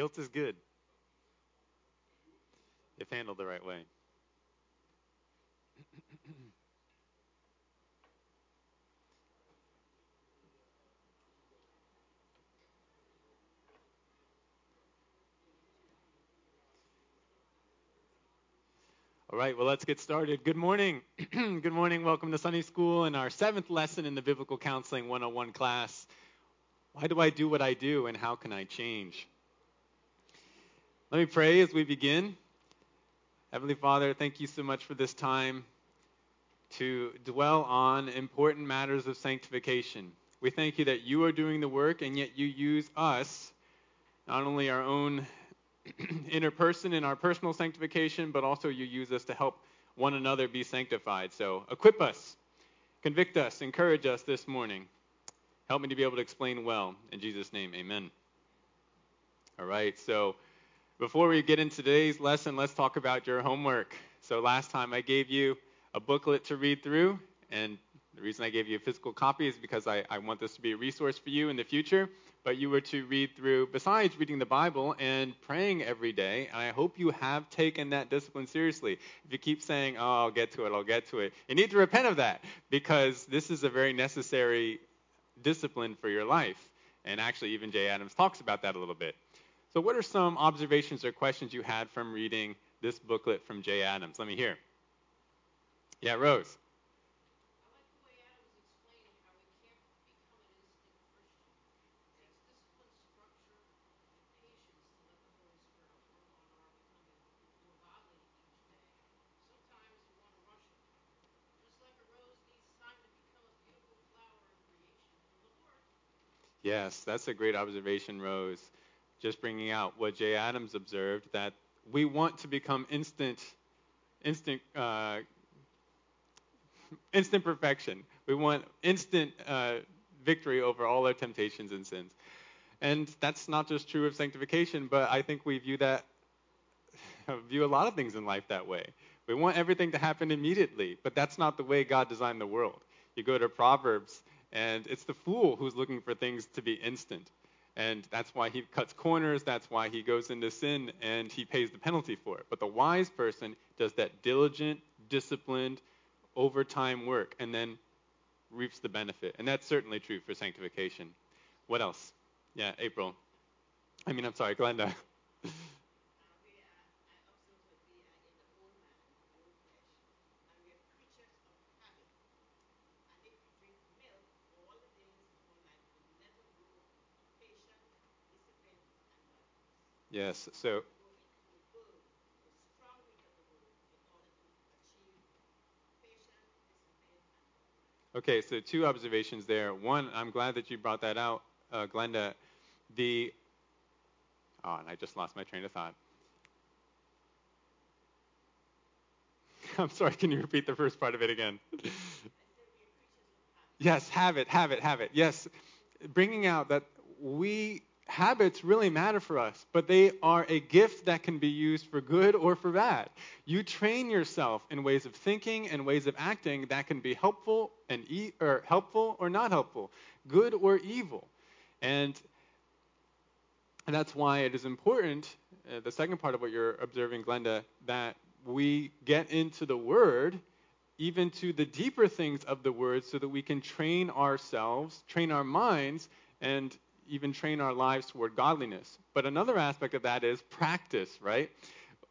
Guilt is good if handled the right way. All right, well, let's get started. Good morning. Good morning. Welcome to Sunday School and our seventh lesson in the Biblical Counseling 101 class. Why do I do what I do and how can I change? Let me pray as we begin. Heavenly Father, thank you so much for this time to dwell on important matters of sanctification. We thank you that you are doing the work and yet you use us, not only our own inner person in our personal sanctification, but also you use us to help one another be sanctified. So equip us, convict us, encourage us this morning. Help me to be able to explain well. In Jesus' name, amen. All right, so before we get into today's lesson, let's talk about your homework. So last time I gave you a booklet to read through, and the reason I gave you a physical copy is because I, I want this to be a resource for you in the future but you were to read through, besides reading the Bible and praying every day, and I hope you have taken that discipline seriously. If you keep saying, oh, I'll get to it, I'll get to it, you need to repent of that because this is a very necessary discipline for your life. And actually, even Jay Adams talks about that a little bit. So, what are some observations or questions you had from reading this booklet from Jay Adams? Let me hear. Yeah, Rose. Yes, that's a great observation, Rose. Just bringing out what Jay Adams observed that we want to become instant, instant, uh, instant perfection. We want instant uh, victory over all our temptations and sins. And that's not just true of sanctification, but I think we view that view a lot of things in life that way. We want everything to happen immediately, but that's not the way God designed the world. You go to Proverbs and it's the fool who's looking for things to be instant. And that's why he cuts corners, that's why he goes into sin, and he pays the penalty for it. But the wise person does that diligent, disciplined, overtime work, and then reaps the benefit. And that's certainly true for sanctification. What else? Yeah, April. I mean, I'm sorry, Glenda. Yes. So. Okay, so two observations there. One, I'm glad that you brought that out, uh, Glenda. The oh, and I just lost my train of thought. I'm sorry. Can you repeat the first part of it again? yes, have it, have it, have it. Yes, bringing out that we habits really matter for us, but they are a gift that can be used for good or for bad. You train yourself in ways of thinking and ways of acting that can be helpful and e- or helpful or not helpful, good or evil. And, that's why it is important, uh, the second part of what you're observing, Glenda, that we get into the Word, even to the deeper things of the Word, so that we can train ourselves, train our minds, and even train our lives toward godliness. But another aspect of that is practice, right?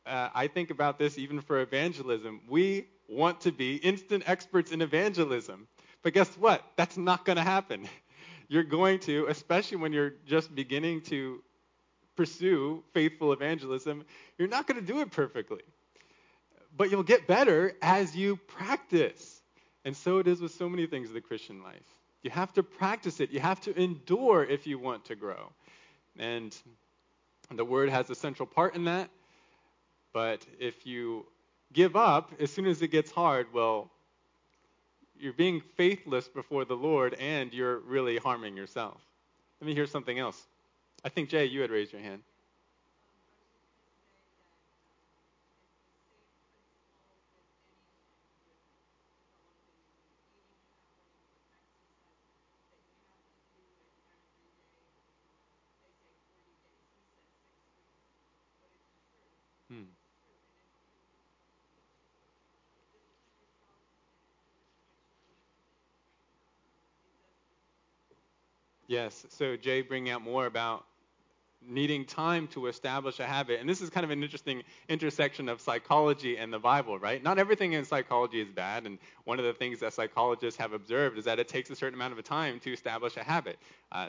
Uh, I think about this even for evangelism. We want to be instant experts in evangelism. But guess what? That's not going to happen. You're going to, especially when you're just beginning to pursue faithful evangelism, you're not going to do it perfectly. But you'll get better as you practice. And so it is with so many things in the Christian life. You have to practice it. You have to endure if you want to grow. And the word has a central part in that. But if you give up as soon as it gets hard, well, you're being faithless before the Lord and you're really harming yourself. Let me hear something else. I think, Jay, you had raised your hand. Yes. So Jay bringing out more about needing time to establish a habit. And this is kind of an interesting intersection of psychology and the Bible, right? Not everything in psychology is bad. And one of the things that psychologists have observed is that it takes a certain amount of time to establish a habit. Uh,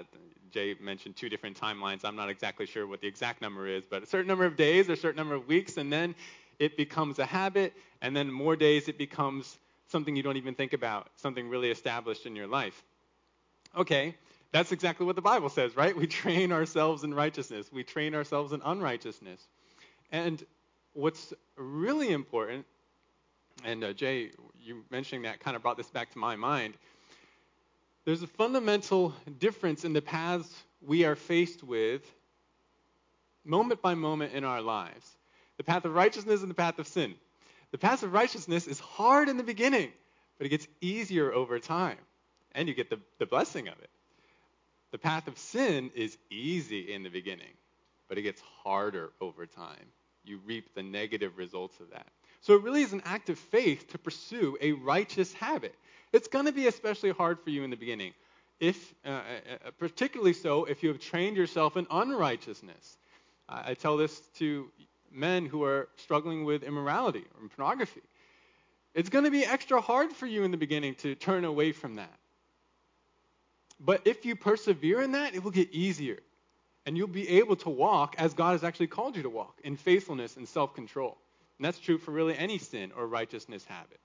Jay mentioned two different timelines. I'm not exactly sure what the exact number is, but a certain number of days or a certain number of weeks, and then it becomes a habit. And then more days, it becomes something you don't even think about, something really established in your life. Okay, that's exactly what the Bible says, right? We train ourselves in righteousness, we train ourselves in unrighteousness. And what's really important, and uh, Jay, you mentioning that kind of brought this back to my mind. There's a fundamental difference in the paths we are faced with moment by moment in our lives the path of righteousness and the path of sin. The path of righteousness is hard in the beginning, but it gets easier over time, and you get the, the blessing of it. The path of sin is easy in the beginning, but it gets harder over time. You reap the negative results of that. So it really is an act of faith to pursue a righteous habit. It's going to be especially hard for you in the beginning, if uh, uh, uh, particularly so if you have trained yourself in unrighteousness. I tell this to men who are struggling with immorality or pornography. It's going to be extra hard for you in the beginning to turn away from that. But if you persevere in that, it will get easier. And you'll be able to walk as God has actually called you to walk in faithfulness and self control. And that's true for really any sin or righteousness habit.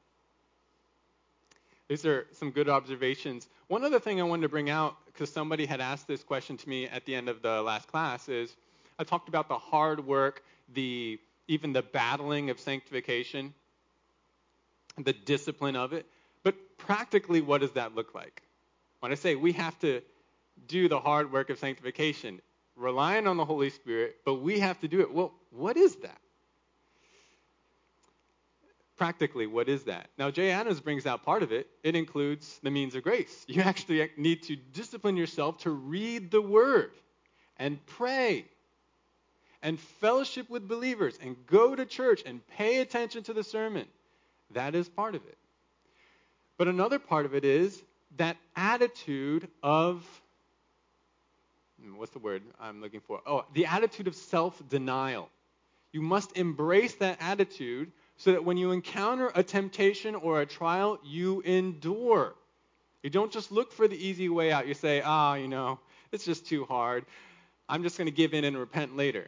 These are some good observations. One other thing I wanted to bring out, because somebody had asked this question to me at the end of the last class, is I talked about the hard work, the even the battling of sanctification, the discipline of it. But practically, what does that look like? When I say we have to do the hard work of sanctification, relying on the Holy Spirit, but we have to do it. Well, what is that? Practically, what is that? Now, Jay Adams brings out part of it. It includes the means of grace. You actually need to discipline yourself to read the Word and pray and fellowship with believers and go to church and pay attention to the sermon. That is part of it. But another part of it is that attitude of hmm, what's the word I'm looking for? Oh, the attitude of self denial. You must embrace that attitude so that when you encounter a temptation or a trial, you endure. You don't just look for the easy way out. You say, ah, oh, you know, it's just too hard. I'm just going to give in and repent later.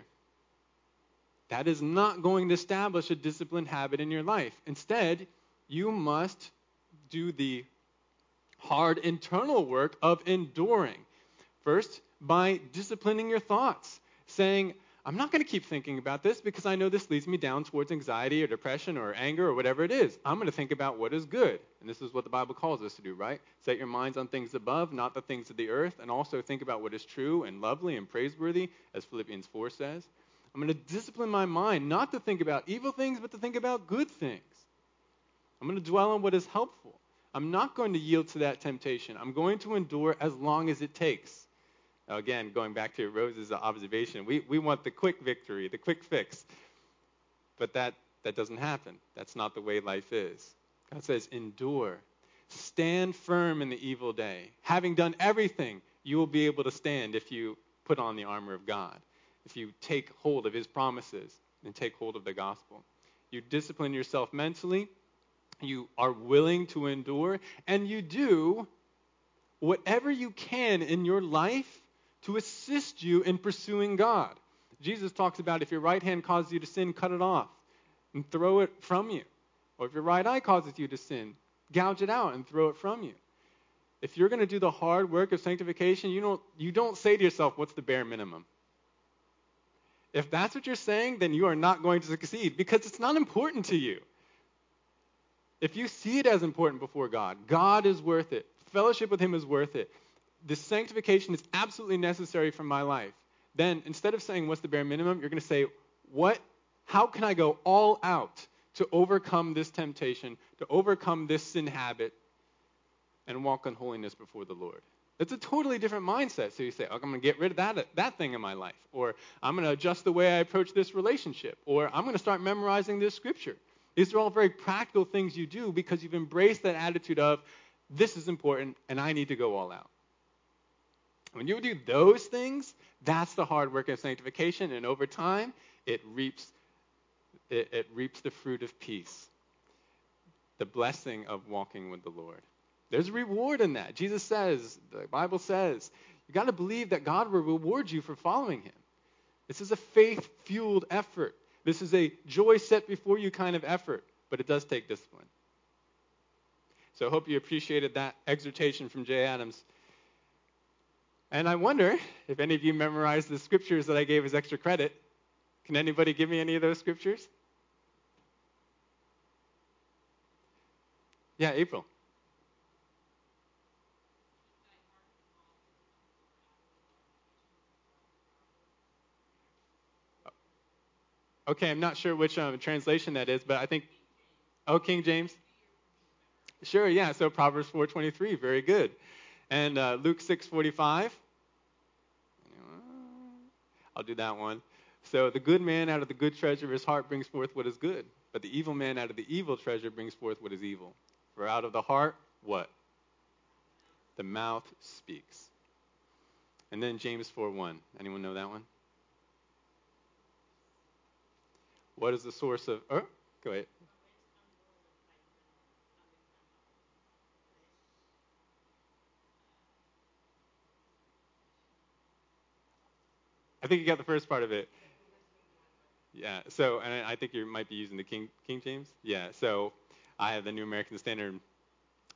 That is not going to establish a disciplined habit in your life. Instead, you must do the hard internal work of enduring. First, by disciplining your thoughts, saying, I'm not going to keep thinking about this because I know this leads me down towards anxiety or depression or anger or whatever it is. I'm going to think about what is good. And this is what the Bible calls us to do, right? Set your minds on things above, not the things of the earth, and also think about what is true and lovely and praiseworthy, as Philippians 4 says. I'm going to discipline my mind not to think about evil things, but to think about good things. I'm going to dwell on what is helpful. I'm not going to yield to that temptation. I'm going to endure as long as it takes. Now, again, going back to Rose's observation, we, we want the quick victory, the quick fix. But that, that doesn't happen. That's not the way life is. God says, endure. Stand firm in the evil day. Having done everything, you will be able to stand if you put on the armor of God, if you take hold of his promises and take hold of the gospel. You discipline yourself mentally, you are willing to endure, and you do whatever you can in your life to assist you in pursuing God. Jesus talks about if your right hand causes you to sin, cut it off and throw it from you. Or if your right eye causes you to sin, gouge it out and throw it from you. If you're going to do the hard work of sanctification, you don't, you don't say to yourself, what's the bare minimum? If that's what you're saying, then you are not going to succeed because it's not important to you. If you see it as important before God, God is worth it. Fellowship with Him is worth it. This sanctification is absolutely necessary for my life. Then instead of saying what's the bare minimum, you're going to say, what how can I go all out to overcome this temptation, to overcome this sin habit, and walk in holiness before the Lord? It's a totally different mindset. So you say, oh, I'm going to get rid of that, that thing in my life. Or I'm going to adjust the way I approach this relationship. Or I'm going to start memorizing this scripture. These are all very practical things you do because you've embraced that attitude of, this is important and I need to go all out. When you do those things, that's the hard work of sanctification, and over time, it reaps it, it reaps the fruit of peace, the blessing of walking with the Lord. There's a reward in that. Jesus says, the Bible says, you've got to believe that God will reward you for following Him. This is a faith fueled effort. This is a joy set before you kind of effort, but it does take discipline. So I hope you appreciated that exhortation from Jay Adams. And I wonder if any of you memorized the scriptures that I gave as extra credit. Can anybody give me any of those scriptures? Yeah, April. Okay, I'm not sure which um, translation that is, but I think, oh, King James. Sure, yeah. So Proverbs 4:23, very good, and uh, Luke 6:45. I'll do that one. So the good man out of the good treasure of his heart brings forth what is good, but the evil man out of the evil treasure brings forth what is evil. For out of the heart, what? The mouth speaks. And then James 4:1. Anyone know that one? What is the source of? Oh, go ahead. I think you got the first part of it. Yeah. So, and I think you might be using the King King James. Yeah. So, I have the New American Standard.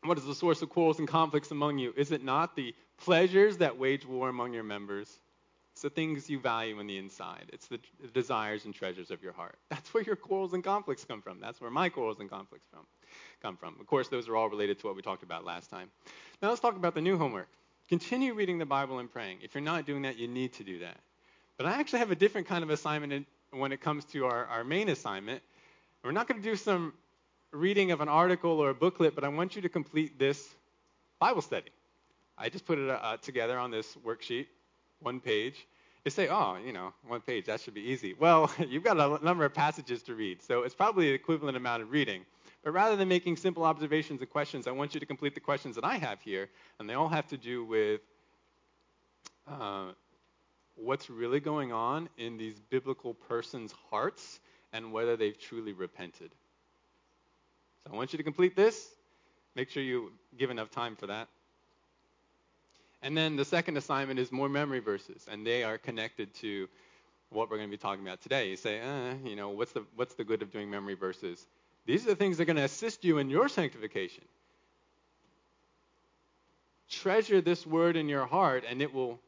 What is the source of quarrels and conflicts among you? Is it not the pleasures that wage war among your members? It's the things you value on the inside. It's the, the desires and treasures of your heart. That's where your quarrels and conflicts come from. That's where my quarrels and conflicts from, come from. Of course, those are all related to what we talked about last time. Now let's talk about the new homework. Continue reading the Bible and praying. If you're not doing that, you need to do that. But I actually have a different kind of assignment in, when it comes to our, our main assignment. We're not going to do some reading of an article or a booklet, but I want you to complete this Bible study. I just put it uh, together on this worksheet one page. You say, oh, you know, one page, that should be easy. Well, you've got a number of passages to read, so it's probably the equivalent amount of reading. But rather than making simple observations and questions, I want you to complete the questions that I have here, and they all have to do with uh, what's really going on in these biblical persons' hearts and whether they've truly repented. So I want you to complete this. Make sure you give enough time for that. And then the second assignment is more memory verses, and they are connected to what we're going to be talking about today. You say, eh, you know, what's the what's the good of doing memory verses? These are the things that are going to assist you in your sanctification. Treasure this word in your heart, and it will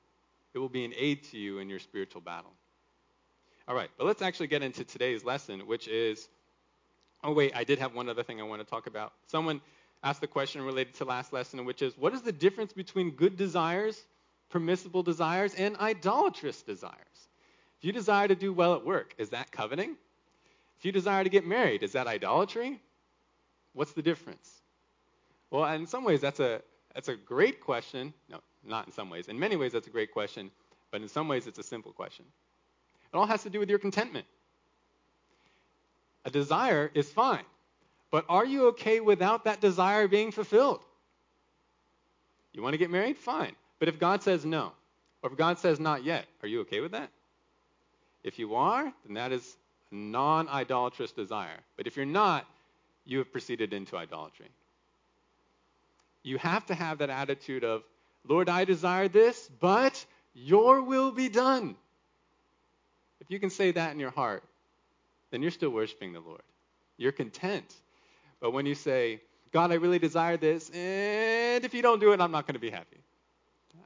it will be an aid to you in your spiritual battle. All right, but let's actually get into today's lesson, which is. Oh wait, I did have one other thing I want to talk about. Someone asked the question related to last lesson, which is what is the difference between good desires, permissible desires, and idolatrous desires? If you desire to do well at work, is that coveting? If you desire to get married, is that idolatry? What's the difference? Well, in some ways, that's a that's a great question. No, not in some ways. In many ways, that's a great question, but in some ways, it's a simple question. It all has to do with your contentment. A desire is fine. But are you okay without that desire being fulfilled? You want to get married? Fine. But if God says no, or if God says not yet, are you okay with that? If you are, then that is a non idolatrous desire. But if you're not, you have proceeded into idolatry. You have to have that attitude of, Lord, I desire this, but your will be done. If you can say that in your heart, then you're still worshiping the Lord. You're content but when you say, God, I really desire this, and if you don't do it, I'm not going to be happy.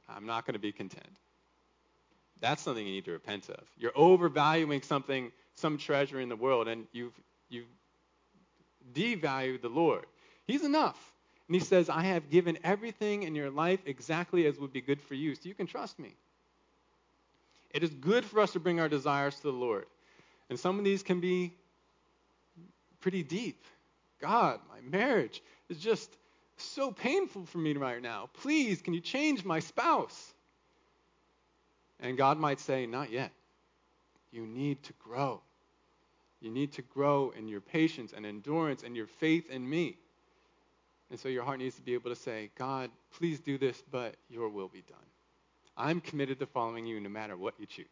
I'm not going to be content. That's something you need to repent of. You're overvaluing something, some treasure in the world, and you've, you've devalued the Lord. He's enough. And he says, I have given everything in your life exactly as would be good for you, so you can trust me. It is good for us to bring our desires to the Lord. And some of these can be pretty deep. God, my marriage is just so painful for me right now. Please, can you change my spouse? And God might say, Not yet. You need to grow. You need to grow in your patience and endurance and your faith in me. And so your heart needs to be able to say, God, please do this, but your will be done. I'm committed to following you no matter what you choose.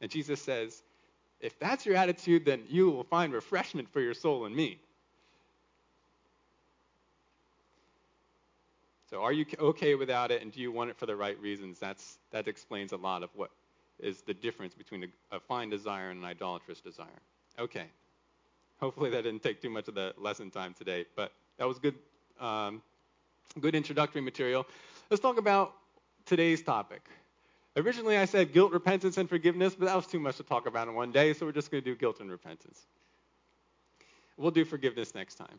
And Jesus says, if that's your attitude, then you will find refreshment for your soul in me. So are you okay without it, and do you want it for the right reasons? That's, that explains a lot of what is the difference between a, a fine desire and an idolatrous desire. Okay. Hopefully that didn't take too much of the lesson time today, but that was good, um, good introductory material. Let's talk about today's topic. Originally, I said guilt, repentance, and forgiveness, but that was too much to talk about in one day, so we're just going to do guilt and repentance. We'll do forgiveness next time.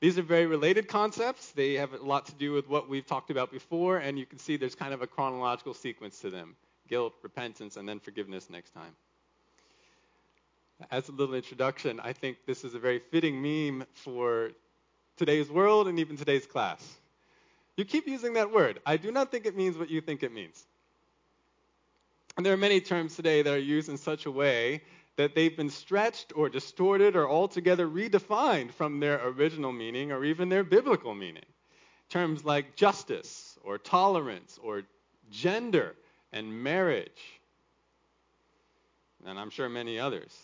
These are very related concepts. They have a lot to do with what we've talked about before, and you can see there's kind of a chronological sequence to them guilt, repentance, and then forgiveness next time. As a little introduction, I think this is a very fitting meme for today's world and even today's class. You keep using that word. I do not think it means what you think it means. And there are many terms today that are used in such a way that they've been stretched or distorted or altogether redefined from their original meaning or even their biblical meaning. Terms like justice or tolerance or gender and marriage, and I'm sure many others.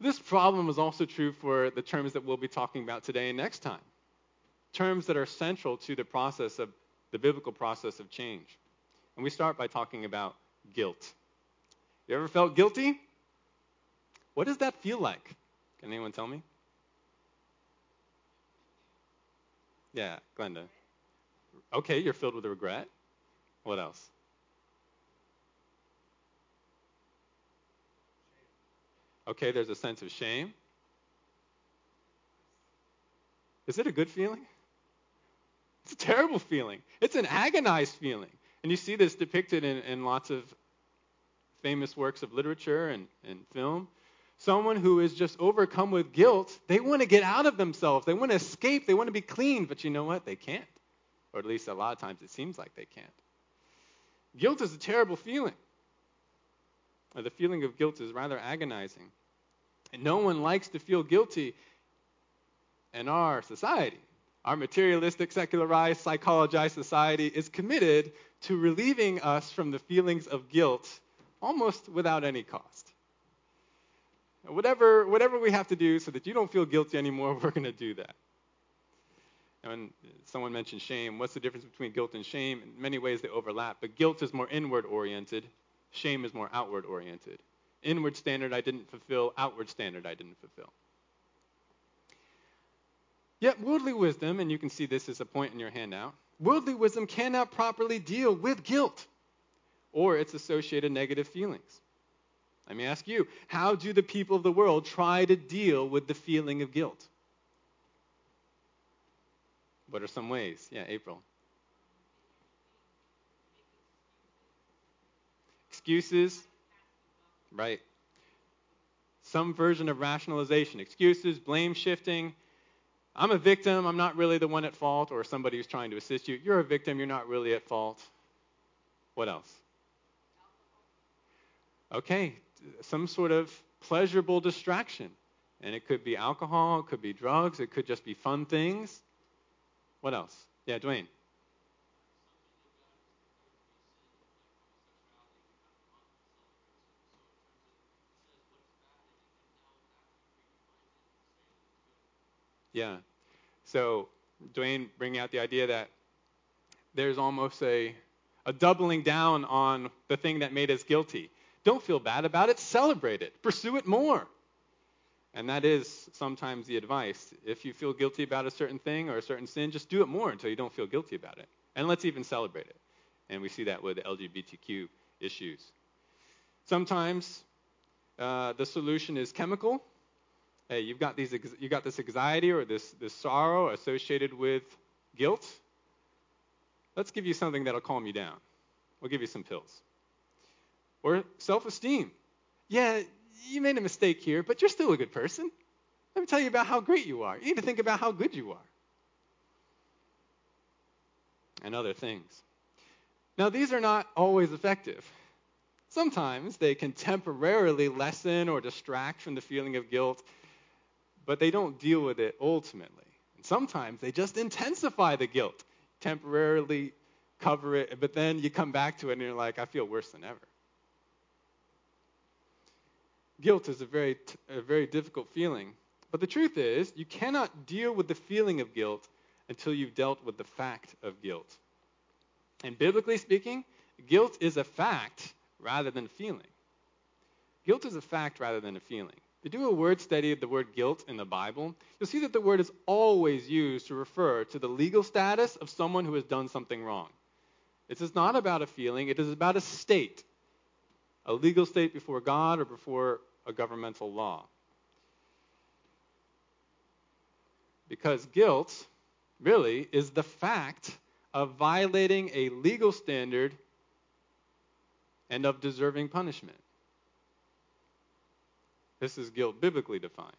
This problem is also true for the terms that we'll be talking about today and next time. Terms that are central to the process of the biblical process of change. And we start by talking about guilt. You ever felt guilty? What does that feel like? Can anyone tell me? Yeah, Glenda. Okay, you're filled with regret. What else? Okay, there's a sense of shame. Is it a good feeling? It's a terrible feeling. It's an agonized feeling. And you see this depicted in, in lots of famous works of literature and, and film someone who is just overcome with guilt, they want to get out of themselves. They want to escape. They want to be clean. But you know what? They can't. Or at least a lot of times it seems like they can't. Guilt is a terrible feeling. Or the feeling of guilt is rather agonizing. And no one likes to feel guilty in our society. Our materialistic, secularized, psychologized society is committed to relieving us from the feelings of guilt almost without any cost. Whatever, whatever we have to do so that you don't feel guilty anymore, we're going to do that. And someone mentioned shame. What's the difference between guilt and shame? In many ways, they overlap, but guilt is more inward oriented, shame is more outward oriented. Inward standard I didn't fulfill, outward standard I didn't fulfill. Yet, worldly wisdom, and you can see this as a point in your handout, worldly wisdom cannot properly deal with guilt or its associated negative feelings. Let me ask you how do the people of the world try to deal with the feeling of guilt? What are some ways? Yeah, April. Excuses. Right. Some version of rationalization. Excuses, blame shifting. I'm a victim. I'm not really the one at fault, or somebody who's trying to assist you. You're a victim. You're not really at fault. What else? Okay, some sort of pleasurable distraction. And it could be alcohol, it could be drugs, it could just be fun things. What else? Yeah, Dwayne. Yeah. So Dwayne bringing out the idea that there's almost a, a doubling down on the thing that made us guilty. Don't feel bad about it, celebrate it, pursue it more. And that is sometimes the advice. If you feel guilty about a certain thing or a certain sin, just do it more until you don't feel guilty about it. And let's even celebrate it. And we see that with LGBTQ issues. Sometimes uh, the solution is chemical. Hey, you've got, these, you've got this anxiety or this, this sorrow associated with guilt. Let's give you something that'll calm you down. We'll give you some pills. Or self esteem. Yeah, you made a mistake here, but you're still a good person. Let me tell you about how great you are. You need to think about how good you are. And other things. Now, these are not always effective. Sometimes they can temporarily lessen or distract from the feeling of guilt, but they don't deal with it ultimately. And sometimes they just intensify the guilt, temporarily cover it, but then you come back to it and you're like, I feel worse than ever. Guilt is a very, a very difficult feeling. But the truth is, you cannot deal with the feeling of guilt until you've dealt with the fact of guilt. And biblically speaking, guilt is a fact rather than a feeling. Guilt is a fact rather than a feeling. If you do a word study of the word guilt in the Bible, you'll see that the word is always used to refer to the legal status of someone who has done something wrong. This is not about a feeling, it is about a state, a legal state before God or before a governmental law. Because guilt really is the fact of violating a legal standard and of deserving punishment. This is guilt biblically defined.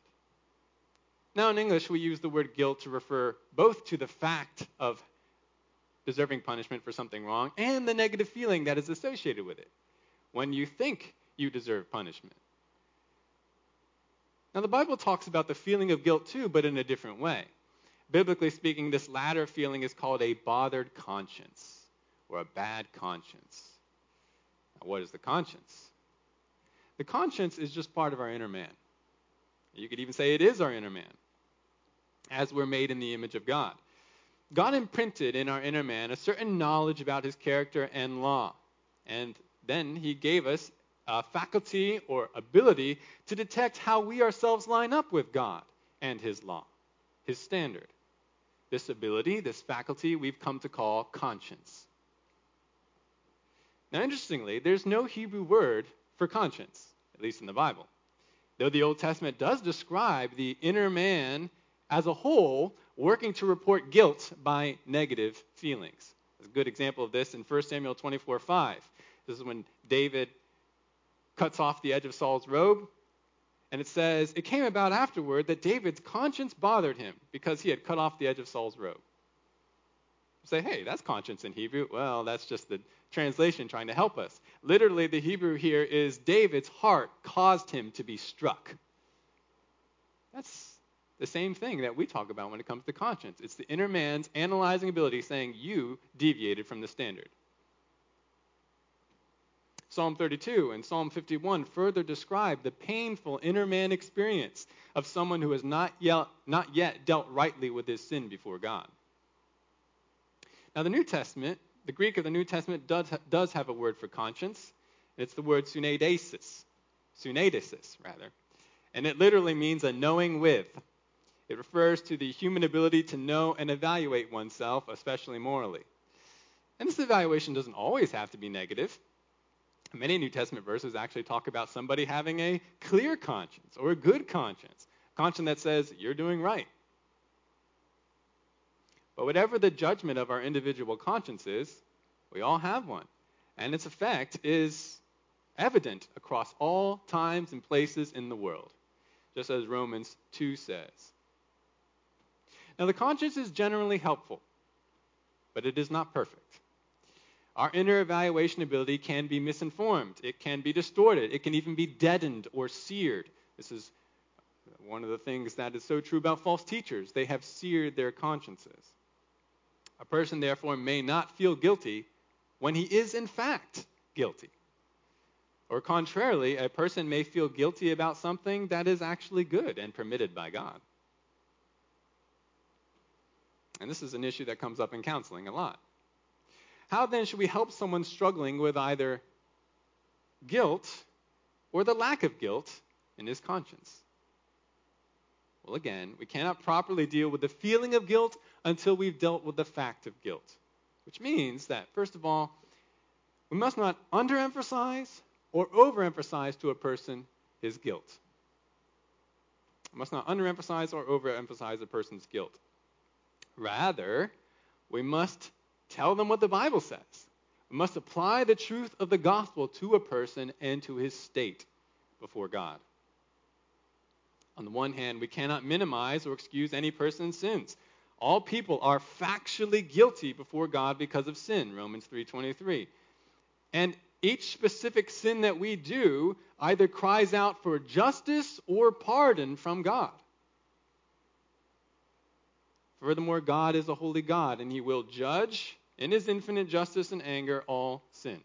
Now, in English, we use the word guilt to refer both to the fact of deserving punishment for something wrong and the negative feeling that is associated with it when you think you deserve punishment. Now, the Bible talks about the feeling of guilt too, but in a different way. Biblically speaking, this latter feeling is called a bothered conscience or a bad conscience. Now, what is the conscience? The conscience is just part of our inner man. You could even say it is our inner man, as we're made in the image of God. God imprinted in our inner man a certain knowledge about his character and law. And then he gave us a faculty or ability to detect how we ourselves line up with God and his law, his standard. This ability, this faculty, we've come to call conscience. Now, interestingly, there's no Hebrew word for conscience, at least in the Bible. Though the Old Testament does describe the inner man as a whole working to report guilt by negative feelings. A good example of this in 1 Samuel 24 5. This is when David cuts off the edge of Saul's robe. And it says, It came about afterward that David's conscience bothered him because he had cut off the edge of Saul's robe. Say, hey, that's conscience in Hebrew. Well, that's just the translation trying to help us. Literally, the Hebrew here is David's heart caused him to be struck. That's the same thing that we talk about when it comes to conscience. It's the inner man's analyzing ability saying, You deviated from the standard. Psalm 32 and Psalm 51 further describe the painful inner man experience of someone who has not yet, not yet dealt rightly with his sin before God. Now, the New Testament the Greek of the New Testament does, does have a word for conscience. It's the word sunedesis, sunedesis rather. And it literally means a knowing with. It refers to the human ability to know and evaluate oneself, especially morally. And this evaluation doesn't always have to be negative. Many New Testament verses actually talk about somebody having a clear conscience or a good conscience, a conscience that says, you're doing right. But whatever the judgment of our individual conscience is, we all have one. And its effect is evident across all times and places in the world, just as Romans 2 says. Now, the conscience is generally helpful, but it is not perfect. Our inner evaluation ability can be misinformed, it can be distorted, it can even be deadened or seared. This is one of the things that is so true about false teachers. They have seared their consciences. A person, therefore, may not feel guilty when he is, in fact, guilty. Or contrarily, a person may feel guilty about something that is actually good and permitted by God. And this is an issue that comes up in counseling a lot. How then should we help someone struggling with either guilt or the lack of guilt in his conscience? Well, again, we cannot properly deal with the feeling of guilt until we've dealt with the fact of guilt. Which means that, first of all, we must not underemphasize or overemphasize to a person his guilt. We must not underemphasize or overemphasize a person's guilt. Rather, we must tell them what the Bible says. We must apply the truth of the gospel to a person and to his state before God. On the one hand, we cannot minimize or excuse any person's sins. All people are factually guilty before God because of sin, Romans 3:23. And each specific sin that we do either cries out for justice or pardon from God. Furthermore, God is a holy God, and He will judge in his infinite justice and anger, all sin.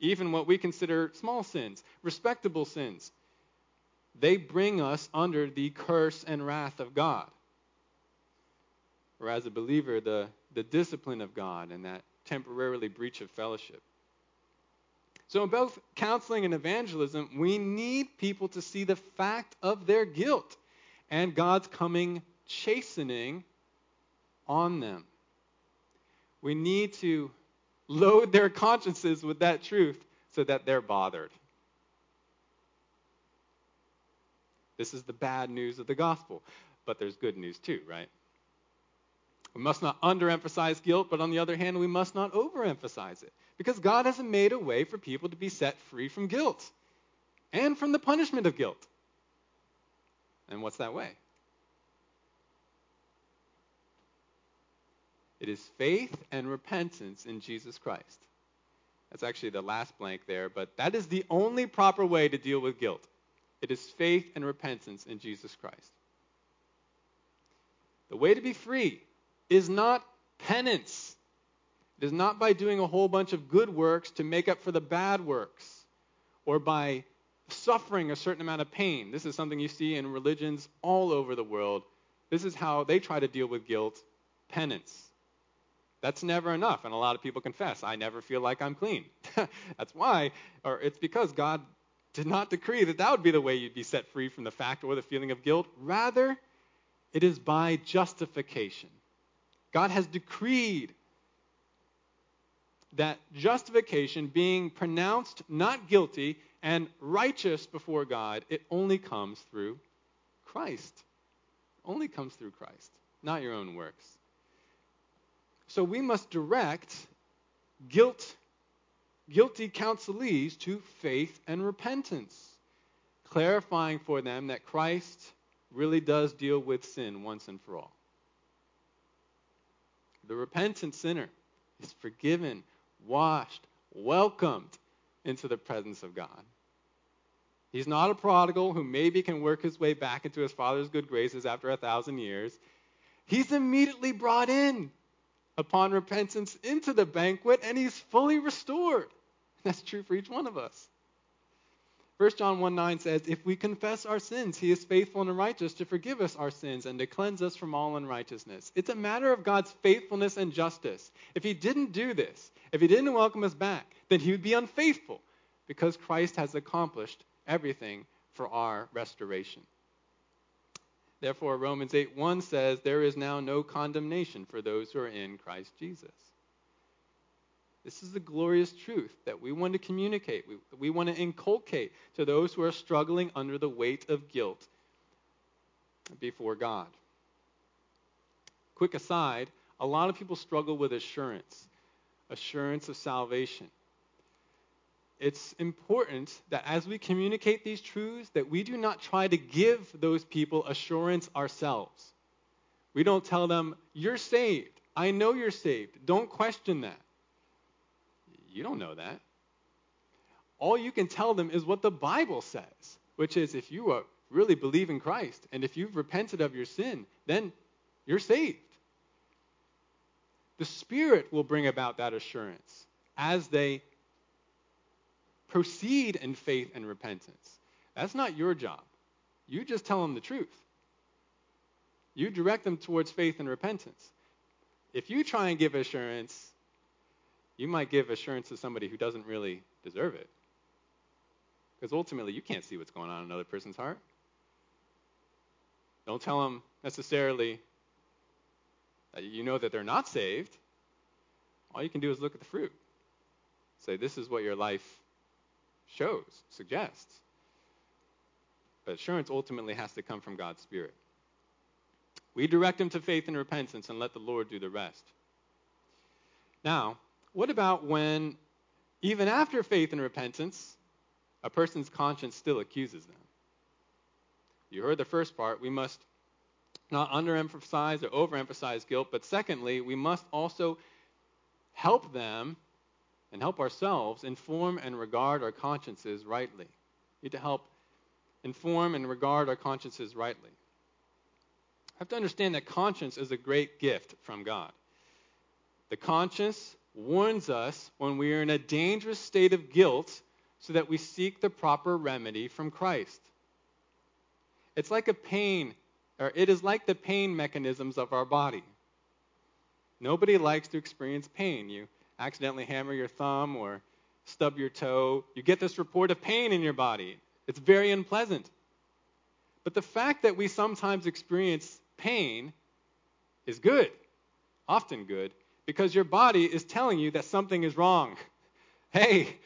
Even what we consider small sins, respectable sins, they bring us under the curse and wrath of God. Or as a believer, the, the discipline of God and that temporarily breach of fellowship. So, in both counseling and evangelism, we need people to see the fact of their guilt and God's coming chastening on them. We need to load their consciences with that truth so that they're bothered. This is the bad news of the gospel, but there's good news too, right? We must not underemphasize guilt, but on the other hand, we must not overemphasize it. Because God hasn't made a way for people to be set free from guilt and from the punishment of guilt. And what's that way? It is faith and repentance in Jesus Christ. That's actually the last blank there, but that is the only proper way to deal with guilt. It is faith and repentance in Jesus Christ. The way to be free is not penance. It is not by doing a whole bunch of good works to make up for the bad works or by suffering a certain amount of pain. This is something you see in religions all over the world. This is how they try to deal with guilt penance. That's never enough. And a lot of people confess, I never feel like I'm clean. That's why, or it's because God did not decree that that would be the way you'd be set free from the fact or the feeling of guilt. Rather, it is by justification. God has decreed that justification, being pronounced not guilty and righteous before God, it only comes through Christ. It only comes through Christ, not your own works. So we must direct guilt, guilty counselees to faith and repentance, clarifying for them that Christ really does deal with sin once and for all. The repentant sinner is forgiven, washed, welcomed into the presence of God. He's not a prodigal who maybe can work his way back into his father's good graces after a thousand years. He's immediately brought in upon repentance into the banquet and he's fully restored. That's true for each one of us. 1 John 1 9 says, If we confess our sins, he is faithful and righteous to forgive us our sins and to cleanse us from all unrighteousness. It's a matter of God's faithfulness and justice. If he didn't do this, if he didn't welcome us back, then he would be unfaithful because Christ has accomplished everything for our restoration. Therefore, Romans 8 1 says, There is now no condemnation for those who are in Christ Jesus. This is the glorious truth that we want to communicate, we, we want to inculcate to those who are struggling under the weight of guilt before God. Quick aside a lot of people struggle with assurance, assurance of salvation. It's important that as we communicate these truths that we do not try to give those people assurance ourselves. We don't tell them, "You're saved. I know you're saved. Don't question that." You don't know that. All you can tell them is what the Bible says, which is if you really believe in Christ and if you've repented of your sin, then you're saved. The Spirit will bring about that assurance as they proceed in faith and repentance. That's not your job. You just tell them the truth. You direct them towards faith and repentance. If you try and give assurance, you might give assurance to somebody who doesn't really deserve it. Because ultimately, you can't see what's going on in another person's heart. Don't tell them necessarily that you know that they're not saved. All you can do is look at the fruit. Say, this is what your life shows, suggests. But assurance ultimately has to come from God's Spirit. We direct them to faith and repentance and let the Lord do the rest. Now, what about when, even after faith and repentance, a person's conscience still accuses them? You heard the first part. We must not underemphasize or overemphasize guilt, but secondly, we must also help them and help ourselves inform and regard our consciences rightly. We need to help inform and regard our consciences rightly. I have to understand that conscience is a great gift from God. The conscience warns us when we are in a dangerous state of guilt so that we seek the proper remedy from Christ. It's like a pain, or it is like the pain mechanisms of our body. Nobody likes to experience pain. You accidentally hammer your thumb or stub your toe, you get this report of pain in your body. It's very unpleasant. But the fact that we sometimes experience pain is good, often good, because your body is telling you that something is wrong. Hey,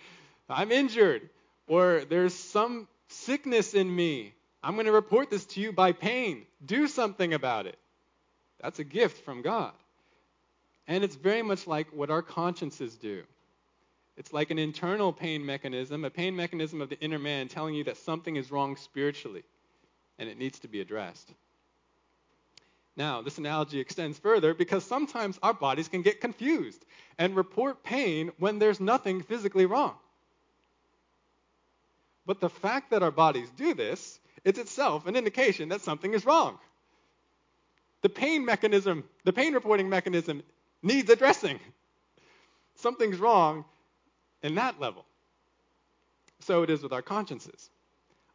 I'm injured, or there's some sickness in me. I'm going to report this to you by pain. Do something about it. That's a gift from God. And it's very much like what our consciences do. It's like an internal pain mechanism, a pain mechanism of the inner man telling you that something is wrong spiritually and it needs to be addressed. Now, this analogy extends further because sometimes our bodies can get confused and report pain when there's nothing physically wrong. But the fact that our bodies do this is itself an indication that something is wrong. The pain mechanism, the pain reporting mechanism needs addressing. Something's wrong in that level. So it is with our consciences.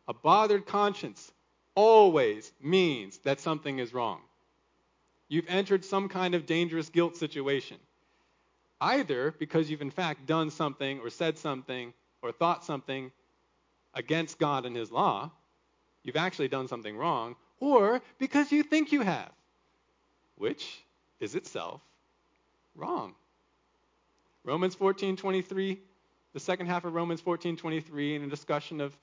A bothered conscience always means that something is wrong. You've entered some kind of dangerous guilt situation. Either because you've in fact done something or said something or thought something against God and His law, you've actually done something wrong, or because you think you have, which is itself wrong. Romans 14:23, the second half of Romans 14:23 in a discussion of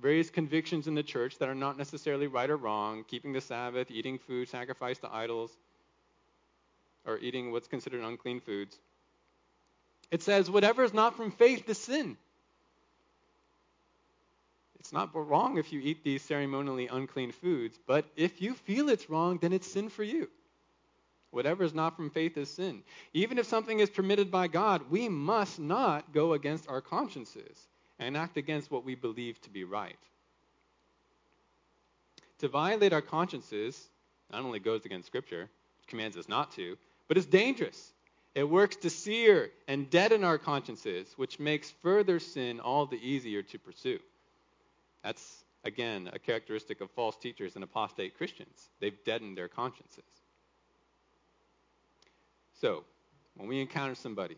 various convictions in the church that are not necessarily right or wrong, keeping the Sabbath, eating food sacrificed to idols, or eating what's considered unclean foods. It says, whatever is not from faith is sin. It's not wrong if you eat these ceremonially unclean foods, but if you feel it's wrong, then it's sin for you. Whatever is not from faith is sin. Even if something is permitted by God, we must not go against our consciences and act against what we believe to be right. To violate our consciences not only goes against Scripture, which commands us not to, but it's dangerous. It works to sear and deaden our consciences, which makes further sin all the easier to pursue. That's, again, a characteristic of false teachers and apostate Christians. They've deadened their consciences. So, when we encounter somebody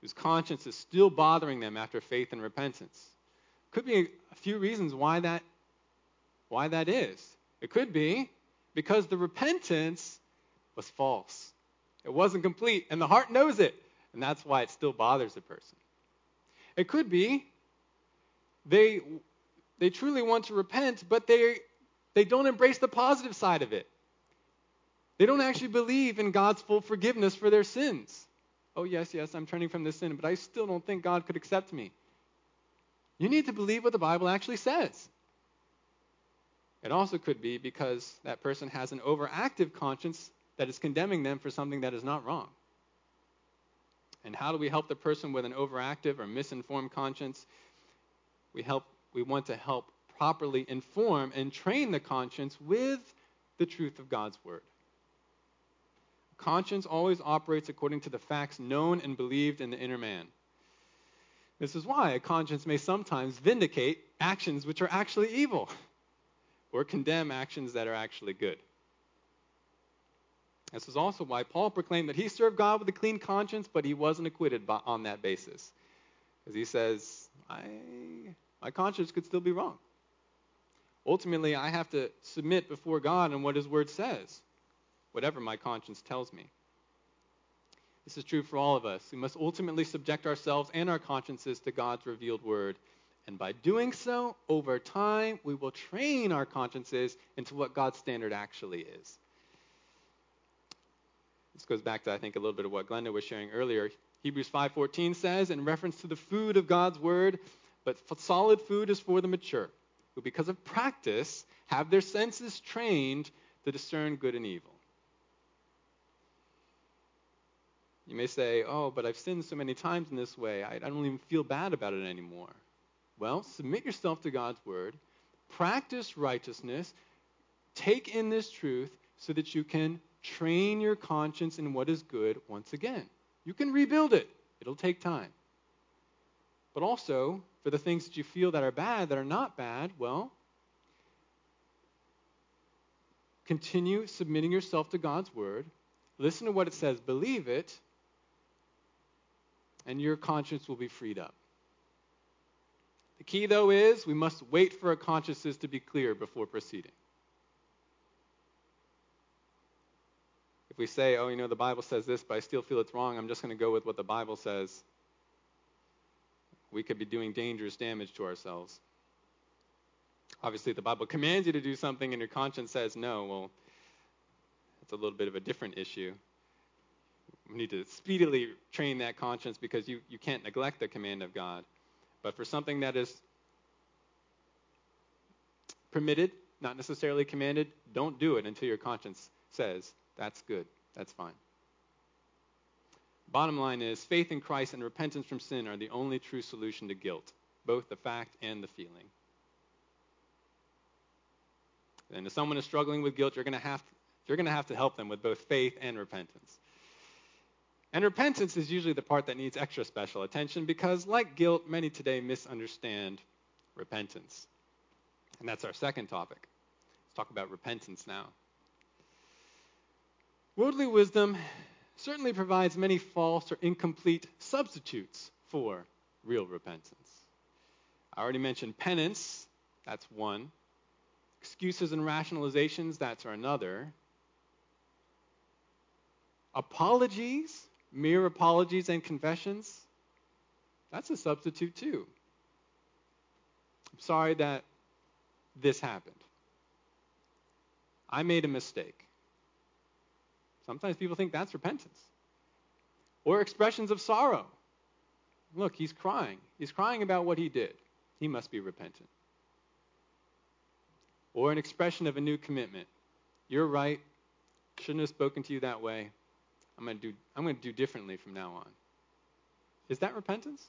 whose conscience is still bothering them after faith and repentance, could be a few reasons why that why that is. It could be because the repentance was false. It wasn't complete and the heart knows it, and that's why it still bothers the person. It could be they they truly want to repent, but they they don't embrace the positive side of it. They don't actually believe in God's full forgiveness for their sins. Oh, yes, yes, I'm turning from this sin, but I still don't think God could accept me. You need to believe what the Bible actually says. It also could be because that person has an overactive conscience that is condemning them for something that is not wrong. And how do we help the person with an overactive or misinformed conscience? We help we want to help properly inform and train the conscience with the truth of God's word. Conscience always operates according to the facts known and believed in the inner man. This is why a conscience may sometimes vindicate actions which are actually evil or condemn actions that are actually good. This is also why Paul proclaimed that he served God with a clean conscience, but he wasn't acquitted by, on that basis. Because he says, I my conscience could still be wrong. Ultimately, I have to submit before God and what his word says whatever my conscience tells me. This is true for all of us. We must ultimately subject ourselves and our consciences to God's revealed word. And by doing so, over time, we will train our consciences into what God's standard actually is. This goes back to, I think, a little bit of what Glenda was sharing earlier. Hebrews 5.14 says, in reference to the food of God's word, but solid food is for the mature, who because of practice have their senses trained to discern good and evil. You may say, oh, but I've sinned so many times in this way, I, don't even feel bad about it anymore. Well, submit yourself to God's word, practice righteousness, take in this truth so that you can train your conscience in what is good once again. You can rebuild it, it'll take time. But also, for the things that you feel that are bad, that are not bad, well, continue submitting yourself to God's word. Listen to what it says, believe it, and your conscience will be freed up. The key, though, is we must wait for our consciences to be clear before proceeding. If we say, oh, you know, the Bible says this, but I still feel it's wrong, I'm just going to go with what the Bible says, we could be doing dangerous damage to ourselves. Obviously, the Bible commands you to do something and your conscience says no, well, it's a little bit of a different issue. We need to speedily train that conscience because you, you can't neglect the command of God. But for something that is permitted, not necessarily commanded, don't do it until your conscience says that's good. That's fine. Bottom line is faith in Christ and repentance from sin are the only true solution to guilt, both the fact and the feeling. And if someone is struggling with guilt, you're going to have you're going to have to help them with both faith and repentance. And repentance is usually the part that needs extra special attention because, like guilt, many today misunderstand repentance. And that's our second topic. Let's talk about repentance now. Worldly wisdom certainly provides many false or incomplete substitutes for real repentance. I already mentioned penance, that's one. Excuses and rationalizations, that's another. Apologies, mere apologies and confessions, that's a substitute too. I'm sorry that this happened. I made a mistake. Sometimes people think that's repentance. Or expressions of sorrow. Look, he's crying. He's crying about what he did. He must be repentant. Or an expression of a new commitment. You're right. Shouldn't have spoken to you that way. I'm going to do I'm going to do differently from now on. Is that repentance?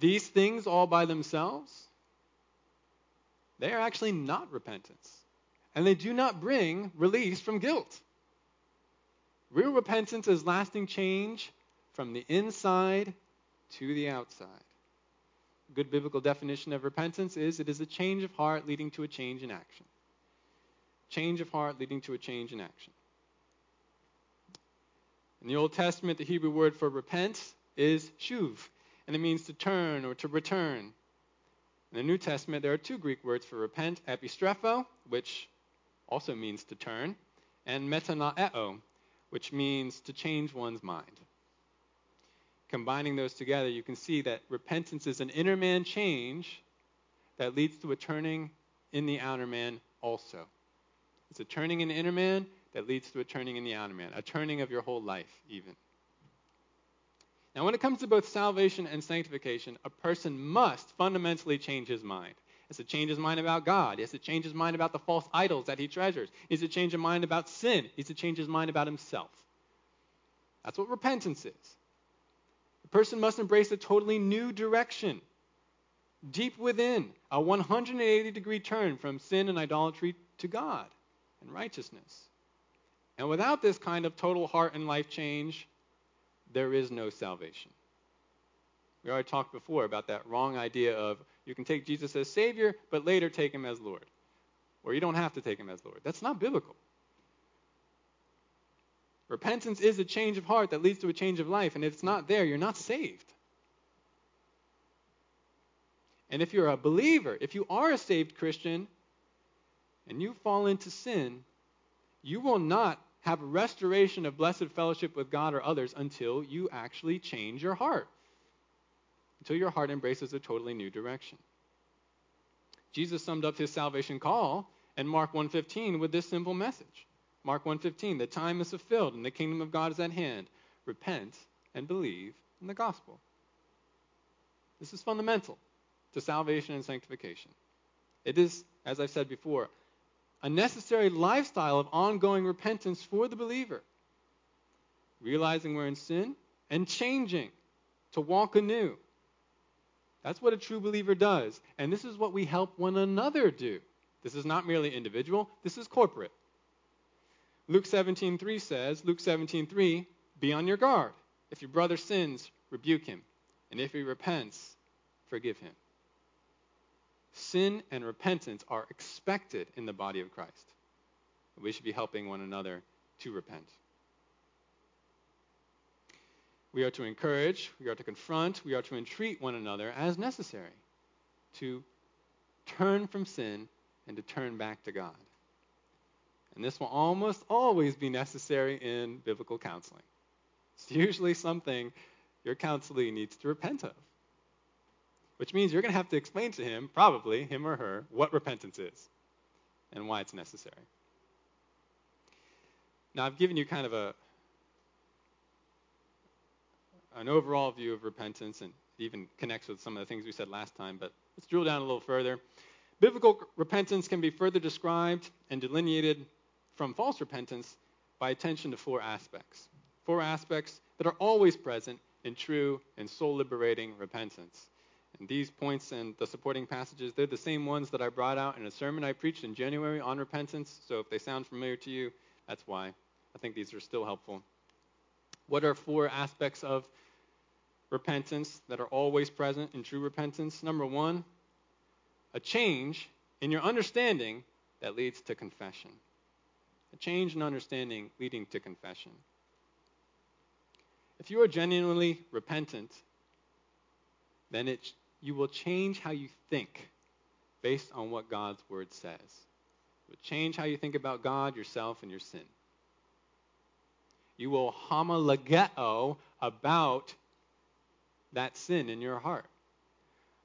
These things all by themselves, they are actually not repentance and they do not bring release from guilt. Real repentance is lasting change from the inside to the outside. A good biblical definition of repentance is it is a change of heart leading to a change in action. Change of heart leading to a change in action. In the Old Testament, the Hebrew word for repent is shuv, and it means to turn or to return. In the New Testament, there are two Greek words for repent, epistrepho, which also means to turn, and metanoeo, which means to change one's mind. Combining those together, you can see that repentance is an inner man change that leads to a turning in the outer man also. It's a turning in the inner man that leads to a turning in the outer man, a turning of your whole life, even. Now, when it comes to both salvation and sanctification, a person must fundamentally change his mind. He has to change his mind about God. He has to change his mind about the false idols that he treasures. He has to change his mind about sin. He has to change his mind about himself. That's what repentance is. The person must embrace a totally new direction, deep within, a 180 degree turn from sin and idolatry to God and righteousness. And without this kind of total heart and life change, there is no salvation. We already talked before about that wrong idea of you can take Jesus as Savior, but later take him as Lord. Or you don't have to take him as Lord. That's not biblical. Repentance is a change of heart that leads to a change of life, and if it's not there, you're not saved. And if you're a believer, if you are a saved Christian, and you fall into sin, you will not have restoration of blessed fellowship with God or others until you actually change your heart until your heart embraces a totally new direction. Jesus summed up his salvation call in Mark 1:15 with this simple message. Mark 1:15, the time is fulfilled and the kingdom of God is at hand. Repent and believe in the gospel. This is fundamental to salvation and sanctification. It is, as I've said before, a necessary lifestyle of ongoing repentance for the believer. Realizing we're in sin and changing to walk anew that's what a true believer does. And this is what we help one another do This is not merely individual, this is corporate. Luke 17:3 says, Luke 17:3, be on your guard. If your brother sins, rebuke him, and if he repents, forgive him. Sin and repentance are expected in the body of Christ. We should be helping one another to repent. We are to encourage, we are to confront, we are to entreat one another as necessary to turn from sin and to turn back to God. And this will almost always be necessary in biblical counseling. It's usually something your counselee needs to repent of. Which means you're going to have to explain to him, probably him or her, what repentance is and why it's necessary. Now, I've given you kind of a an overall view of repentance and it even connects with some of the things we said last time, but let's drill down a little further. Biblical repentance can be further described and delineated from false repentance by attention to four aspects. Four aspects that are always present in true and soul liberating repentance. And these points and the supporting passages, they're the same ones that I brought out in a sermon I preached in January on repentance. So if they sound familiar to you, that's why. I think these are still helpful. What are four aspects of repentance that are always present in true repentance? Number one, a change in your understanding that leads to confession. A change in understanding leading to confession. If you are genuinely repentant, then it, you will change how you think based on what God's word says. It will change how you think about God, yourself, and your sin. You will homologeo about that sin in your heart.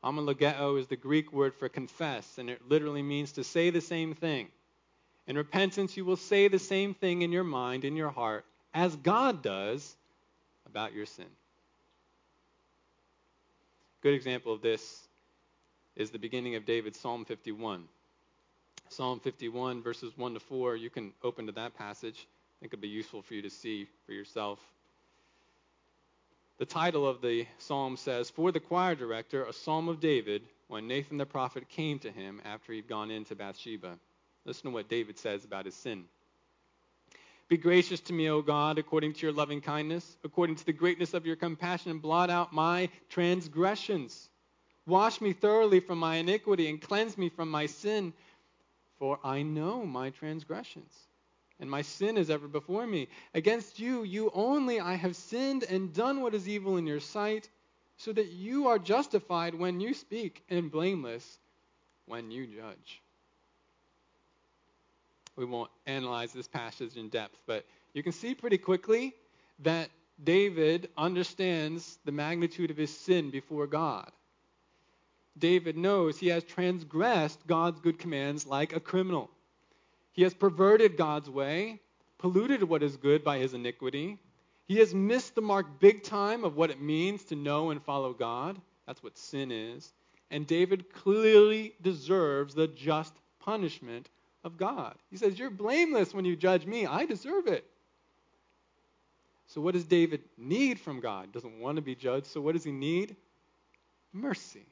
Homologeo is the Greek word for confess, and it literally means to say the same thing. In repentance, you will say the same thing in your mind, in your heart, as God does about your sin. Good example of this is the beginning of David's Psalm 51. Psalm 51, verses 1 to 4, you can open to that passage. I think it'd be useful for you to see for yourself. The title of the psalm says, For the choir director, a psalm of David, when Nathan the prophet came to him after he'd gone into Bathsheba. Listen to what David says about his sin. Be gracious to me, O God, according to your loving kindness, according to the greatness of your compassion, and blot out my transgressions. Wash me thoroughly from my iniquity and cleanse me from my sin, for I know my transgressions, and my sin is ever before me. Against you, you only, I have sinned and done what is evil in your sight, so that you are justified when you speak and blameless when you judge. We won't analyze this passage in depth, but you can see pretty quickly that David understands the magnitude of his sin before God. David knows he has transgressed God's good commands like a criminal. He has perverted God's way, polluted what is good by his iniquity. He has missed the mark big time of what it means to know and follow God. That's what sin is. And David clearly deserves the just punishment of God. He says, You're blameless when you judge me. I deserve it. So, what does David need from God? Doesn't want to be judged. So, what does he need? Mercy.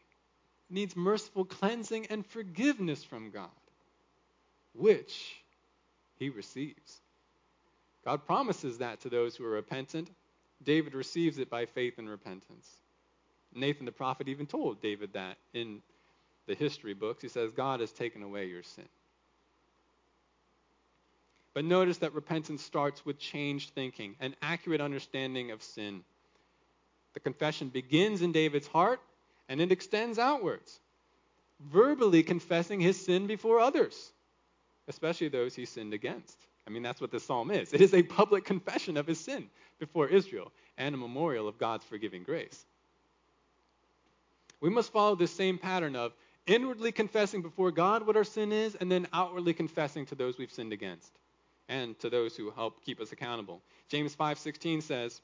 He needs merciful cleansing and forgiveness from God, which he receives. God promises that to those who are repentant. David receives it by faith and repentance. Nathan the prophet even told David that in the history books. He says, God has taken away your sin. But notice that repentance starts with changed thinking, an accurate understanding of sin. The confession begins in David's heart and it extends outwards, verbally confessing his sin before others, especially those he sinned against. I mean, that's what this psalm is. It is a public confession of his sin before Israel and a memorial of God's forgiving grace. We must follow this same pattern of inwardly confessing before God what our sin is and then outwardly confessing to those we've sinned against and to those who help keep us accountable. James 5:16 says,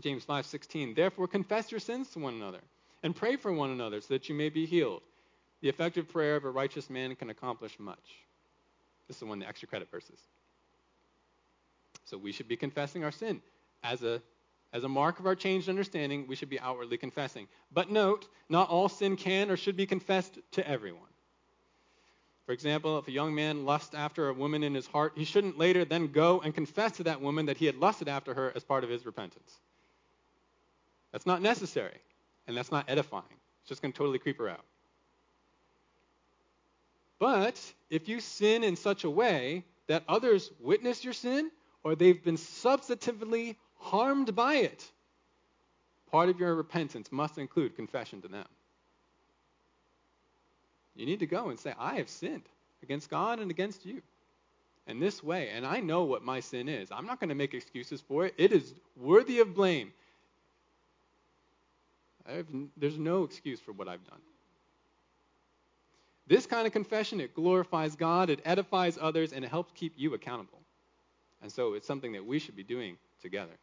James 5:16, "Therefore confess your sins to one another and pray for one another so that you may be healed. The effective prayer of a righteous man can accomplish much." This is one of the extra credit verses. So we should be confessing our sin as a as a mark of our changed understanding, we should be outwardly confessing. But note, not all sin can or should be confessed to everyone. For example, if a young man lusts after a woman in his heart, he shouldn't later then go and confess to that woman that he had lusted after her as part of his repentance. That's not necessary, and that's not edifying. It's just going to totally creep her out. But if you sin in such a way that others witness your sin or they've been substantively harmed by it, part of your repentance must include confession to them. You need to go and say, I have sinned against God and against you in this way, and I know what my sin is. I'm not going to make excuses for it. It is worthy of blame. Have, there's no excuse for what I've done. This kind of confession, it glorifies God, it edifies others, and it helps keep you accountable. And so it's something that we should be doing together.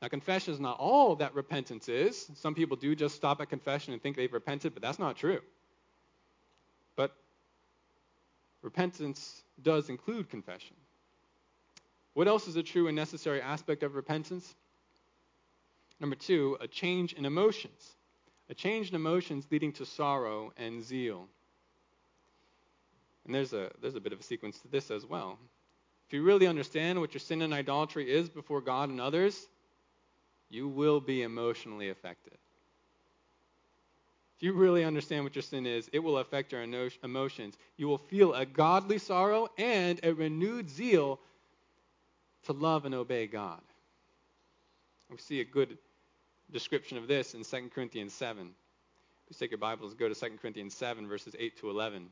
Now, confession is not all that repentance is. Some people do just stop at confession and think they've repented, but that's not true. But repentance does include confession. What else is a true and necessary aspect of repentance? Number two, a change in emotions. A change in emotions leading to sorrow and zeal. And there's a, there's a bit of a sequence to this as well. If you really understand what your sin and idolatry is before God and others, you will be emotionally affected. If you really understand what your sin is, it will affect your emotions. You will feel a godly sorrow and a renewed zeal to love and obey God. We see a good description of this in 2 Corinthians 7. Please take your Bibles and go to 2 Corinthians 7, verses 8 to 11.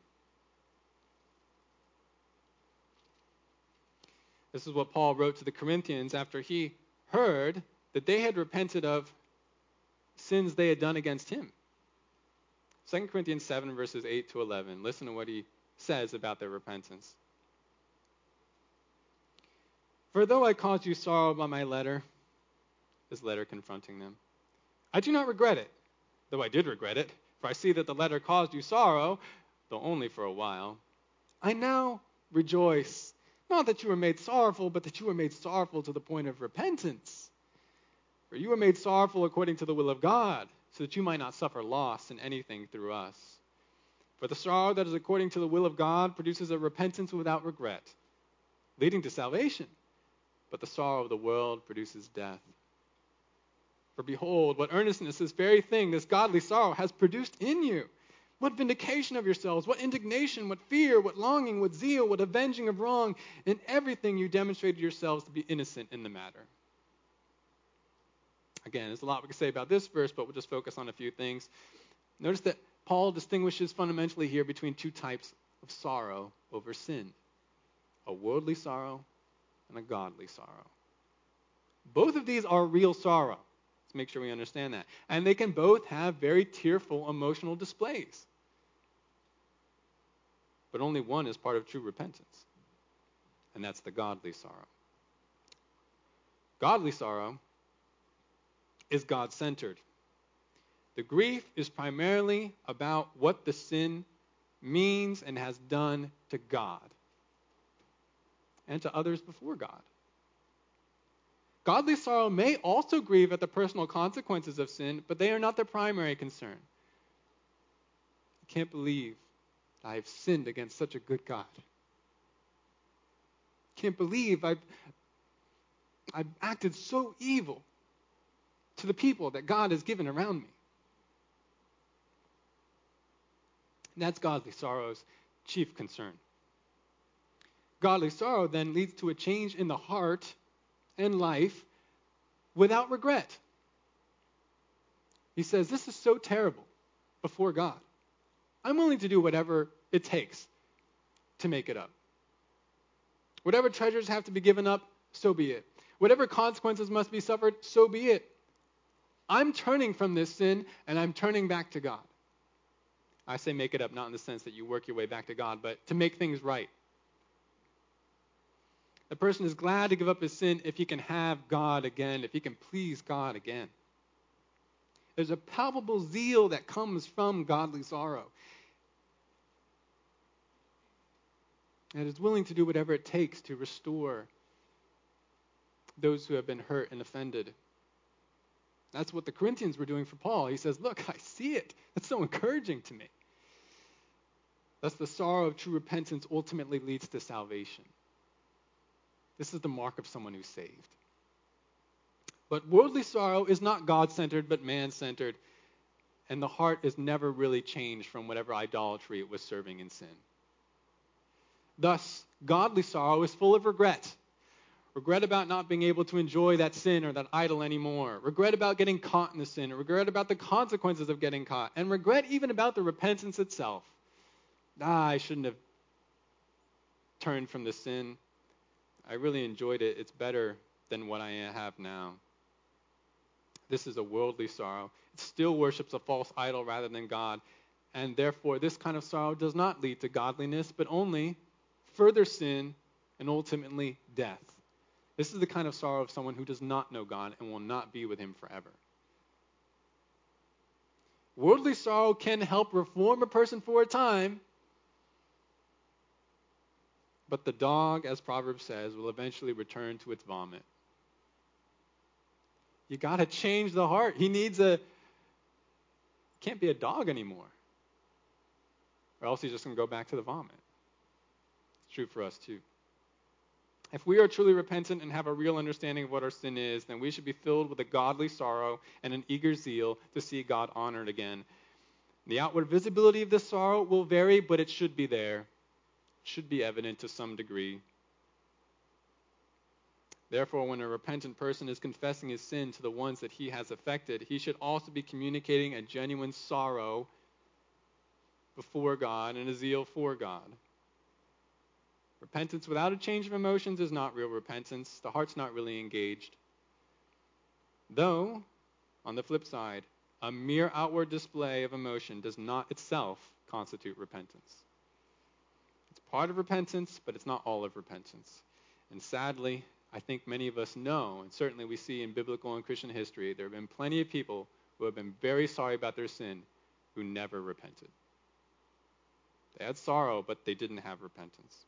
This is what Paul wrote to the Corinthians after he heard that they had repented of sins they had done against him. 2 Corinthians 7, verses 8 to 11. Listen to what he says about their repentance. For though I caused you sorrow by my letter, this letter confronting them, I do not regret it, though I did regret it, for I see that the letter caused you sorrow, though only for a while. I now rejoice, not that you were made sorrowful, but that you were made sorrowful to the point of repentance. For you were made sorrowful according to the will of God, so that you might not suffer loss in anything through us. For the sorrow that is according to the will of God produces a repentance without regret, leading to salvation. But the sorrow of the world produces death. For behold, what earnestness this very thing, this godly sorrow, has produced in you. What vindication of yourselves, what indignation, what fear, what longing, what zeal, what avenging of wrong. In everything you demonstrated yourselves to be innocent in the matter. Again, there's a lot we could say about this verse, but we'll just focus on a few things. Notice that Paul distinguishes fundamentally here between two types of sorrow over sin a worldly sorrow and a godly sorrow. Both of these are real sorrow. Let's make sure we understand that. And they can both have very tearful emotional displays. But only one is part of true repentance, and that's the godly sorrow. Godly sorrow is God centered. The grief is primarily about what the sin means and has done to God and to others before God. Godly sorrow may also grieve at the personal consequences of sin, but they are not the primary concern. I can't believe I have sinned against such a good God. I can't believe I've, I've acted so evil to the people that God has given around me. And that's godly sorrow's chief concern. Godly sorrow then leads to a change in the heart and life without regret. He says, This is so terrible before God. I'm willing to do whatever it takes to make it up. Whatever treasures have to be given up, so be it. Whatever consequences must be suffered, so be it. I'm turning from this sin and I'm turning back to God. I say make it up, not in the sense that you work your way back to God, but to make things right. The person is glad to give up his sin if he can have God again, if he can please God again. There's a palpable zeal that comes from godly sorrow. And is willing to do whatever it takes to restore those who have been hurt and offended. That's what the Corinthians were doing for Paul. He says, Look, I see it. That's so encouraging to me. Thus, the sorrow of true repentance ultimately leads to salvation. This is the mark of someone who's saved. But worldly sorrow is not God centered, but man centered. And the heart is never really changed from whatever idolatry it was serving in sin. Thus, godly sorrow is full of regret. Regret about not being able to enjoy that sin or that idol anymore. Regret about getting caught in the sin. Regret about the consequences of getting caught. And regret even about the repentance itself. Ah, I shouldn't have turned from the sin. I really enjoyed it. It's better than what I have now. This is a worldly sorrow. It still worships a false idol rather than God. And therefore, this kind of sorrow does not lead to godliness, but only further sin and ultimately death. This is the kind of sorrow of someone who does not know God and will not be with Him forever. Worldly sorrow can help reform a person for a time, but the dog, as Proverbs says, will eventually return to its vomit. You got to change the heart. He needs a can't be a dog anymore. Or else he's just going to go back to the vomit. It's true for us too. If we are truly repentant and have a real understanding of what our sin is, then we should be filled with a godly sorrow and an eager zeal to see God honored again. The outward visibility of this sorrow will vary, but it should be there. It should be evident to some degree. Therefore, when a repentant person is confessing his sin to the ones that he has affected, he should also be communicating a genuine sorrow before God and a zeal for God. Repentance without a change of emotions is not real repentance. The heart's not really engaged. Though, on the flip side, a mere outward display of emotion does not itself constitute repentance. It's part of repentance, but it's not all of repentance. And sadly, I think many of us know, and certainly we see in biblical and Christian history, there have been plenty of people who have been very sorry about their sin who never repented. They had sorrow, but they didn't have repentance.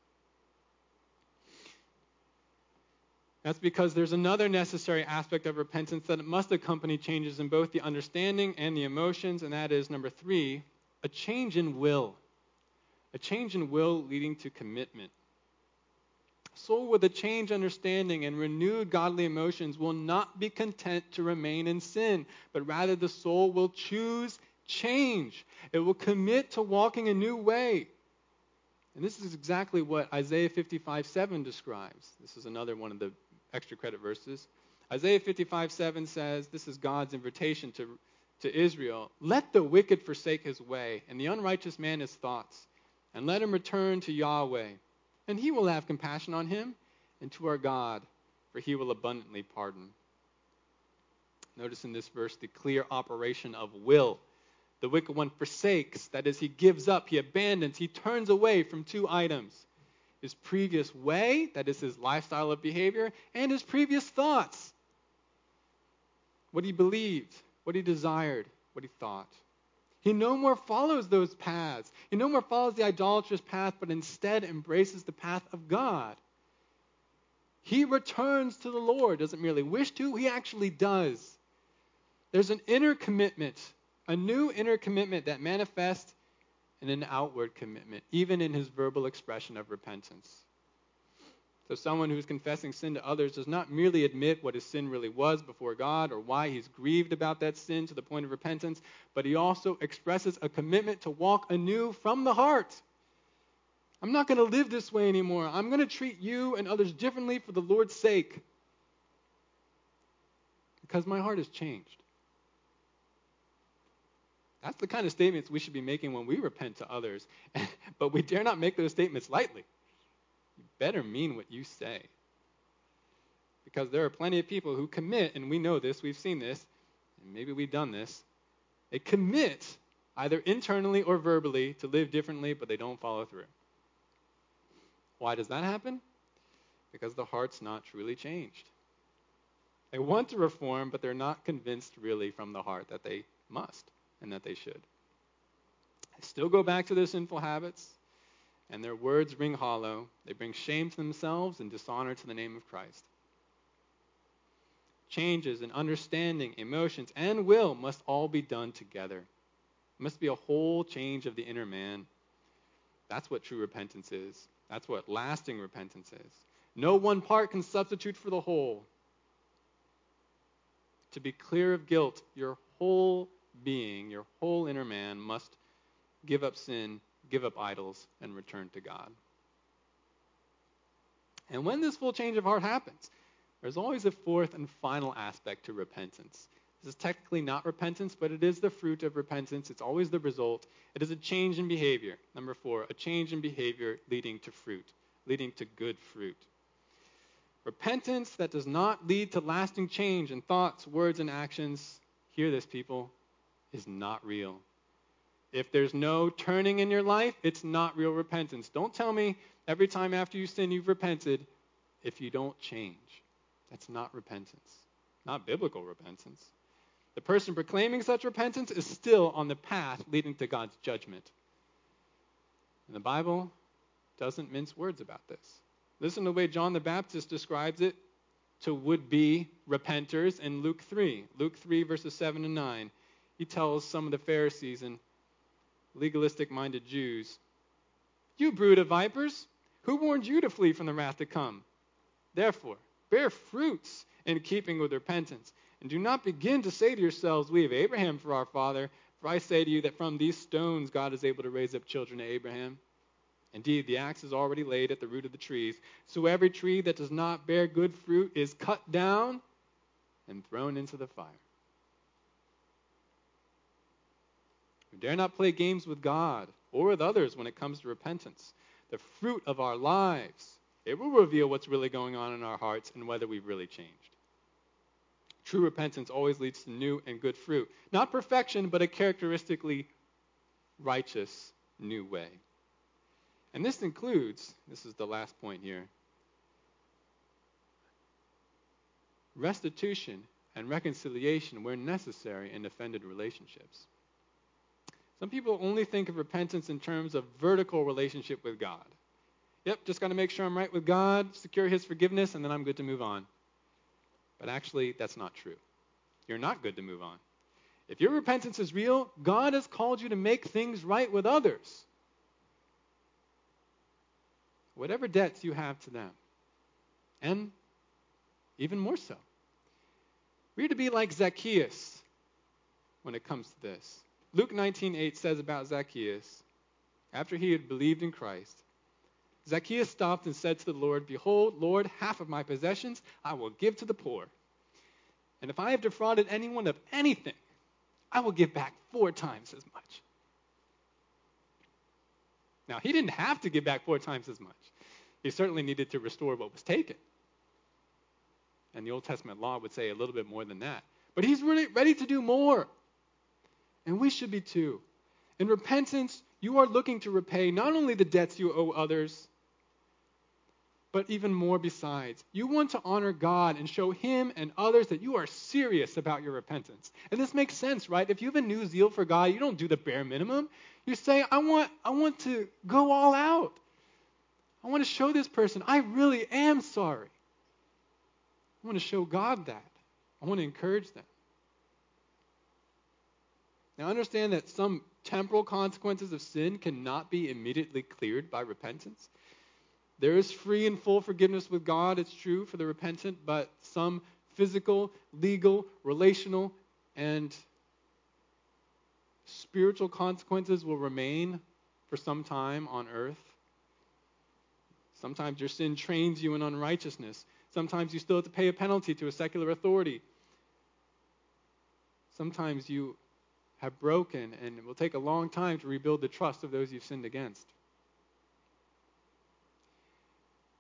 That's because there's another necessary aspect of repentance that must accompany changes in both the understanding and the emotions, and that is number three, a change in will. A change in will leading to commitment soul with a changed understanding and renewed godly emotions will not be content to remain in sin, but rather the soul will choose change. It will commit to walking a new way. And this is exactly what Isaiah 55 7 describes. This is another one of the extra credit verses. Isaiah 55 7 says, This is God's invitation to, to Israel. Let the wicked forsake his way, and the unrighteous man his thoughts, and let him return to Yahweh and he will have compassion on him and to our God, for he will abundantly pardon. Notice in this verse the clear operation of will. The wicked one forsakes, that is, he gives up, he abandons, he turns away from two items his previous way, that is, his lifestyle of behavior, and his previous thoughts. What he believed, what he desired, what he thought. He no more follows those paths. He no more follows the idolatrous path, but instead embraces the path of God. He returns to the Lord, doesn't merely wish to, he actually does. There's an inner commitment, a new inner commitment that manifests in an outward commitment, even in his verbal expression of repentance. So, someone who's confessing sin to others does not merely admit what his sin really was before God or why he's grieved about that sin to the point of repentance, but he also expresses a commitment to walk anew from the heart. I'm not going to live this way anymore. I'm going to treat you and others differently for the Lord's sake because my heart has changed. That's the kind of statements we should be making when we repent to others, but we dare not make those statements lightly You better mean what you say. Because there are plenty of people who commit, and we know this, we've seen this, and maybe we've done this. They commit, either internally or verbally, to live differently, but they don't follow through. Why does that happen? Because the heart's not truly changed. They want to reform, but they're not convinced really from the heart that they must and that they should. They still go back to their sinful habits and their words ring hollow. They bring shame to themselves and dishonor to the name of Christ. Changes in understanding, emotions, and will must all be done together. It must be a whole change of the inner man. That's what true repentance is. That's what lasting repentance is. No one part can substitute for the whole. To be clear of guilt, your whole being, your whole inner man must give up sin, give up idols, and return to God. And when this full change of heart happens, there's always a fourth and final aspect to repentance. This is technically not repentance, but it is the fruit of repentance. It's always the result. It is a change in behavior. Number four, a change in behavior leading to fruit, leading to good fruit. Repentance that does not lead to lasting change in thoughts, words, and actions, hear this, people, is not real. If there's no turning in your life, it's not real repentance. Don't tell me every time after you sin you've repented if you don't change. That's not repentance, not biblical repentance. The person proclaiming such repentance is still on the path leading to God's judgment. And the Bible doesn't mince words about this. Listen to the way John the Baptist describes it to would be repenters in Luke 3. Luke 3, verses 7 and 9. He tells some of the Pharisees and legalistic minded Jews, You brood of vipers, who warned you to flee from the wrath to come? Therefore, bear fruits in keeping with repentance. And do not begin to say to yourselves, We have Abraham for our father. For I say to you that from these stones God is able to raise up children to Abraham. Indeed, the axe is already laid at the root of the trees. So every tree that does not bear good fruit is cut down and thrown into the fire. Dare not play games with God or with others when it comes to repentance. The fruit of our lives, it will reveal what's really going on in our hearts and whether we've really changed. True repentance always leads to new and good fruit. Not perfection, but a characteristically righteous new way. And this includes, this is the last point here, restitution and reconciliation where necessary in offended relationships. Some people only think of repentance in terms of vertical relationship with God. Yep, just got to make sure I'm right with God, secure His forgiveness, and then I'm good to move on. But actually, that's not true. You're not good to move on. If your repentance is real, God has called you to make things right with others. Whatever debts you have to them. And even more so. We're to be like Zacchaeus when it comes to this. Luke 19:8 says about Zacchaeus, after he had believed in Christ, Zacchaeus stopped and said to the Lord, Behold, Lord, half of my possessions I will give to the poor. And if I have defrauded anyone of anything, I will give back four times as much. Now, he didn't have to give back four times as much. He certainly needed to restore what was taken. And the Old Testament law would say a little bit more than that. But he's really ready to do more. And we should be too. In repentance, you are looking to repay not only the debts you owe others, but even more besides. You want to honor God and show Him and others that you are serious about your repentance. And this makes sense, right? If you have a new zeal for God, you don't do the bare minimum. You say, I want, I want to go all out. I want to show this person I really am sorry. I want to show God that. I want to encourage them. Now, understand that some temporal consequences of sin cannot be immediately cleared by repentance. There is free and full forgiveness with God, it's true, for the repentant, but some physical, legal, relational, and spiritual consequences will remain for some time on earth. Sometimes your sin trains you in unrighteousness. Sometimes you still have to pay a penalty to a secular authority. Sometimes you have broken, and it will take a long time to rebuild the trust of those you've sinned against.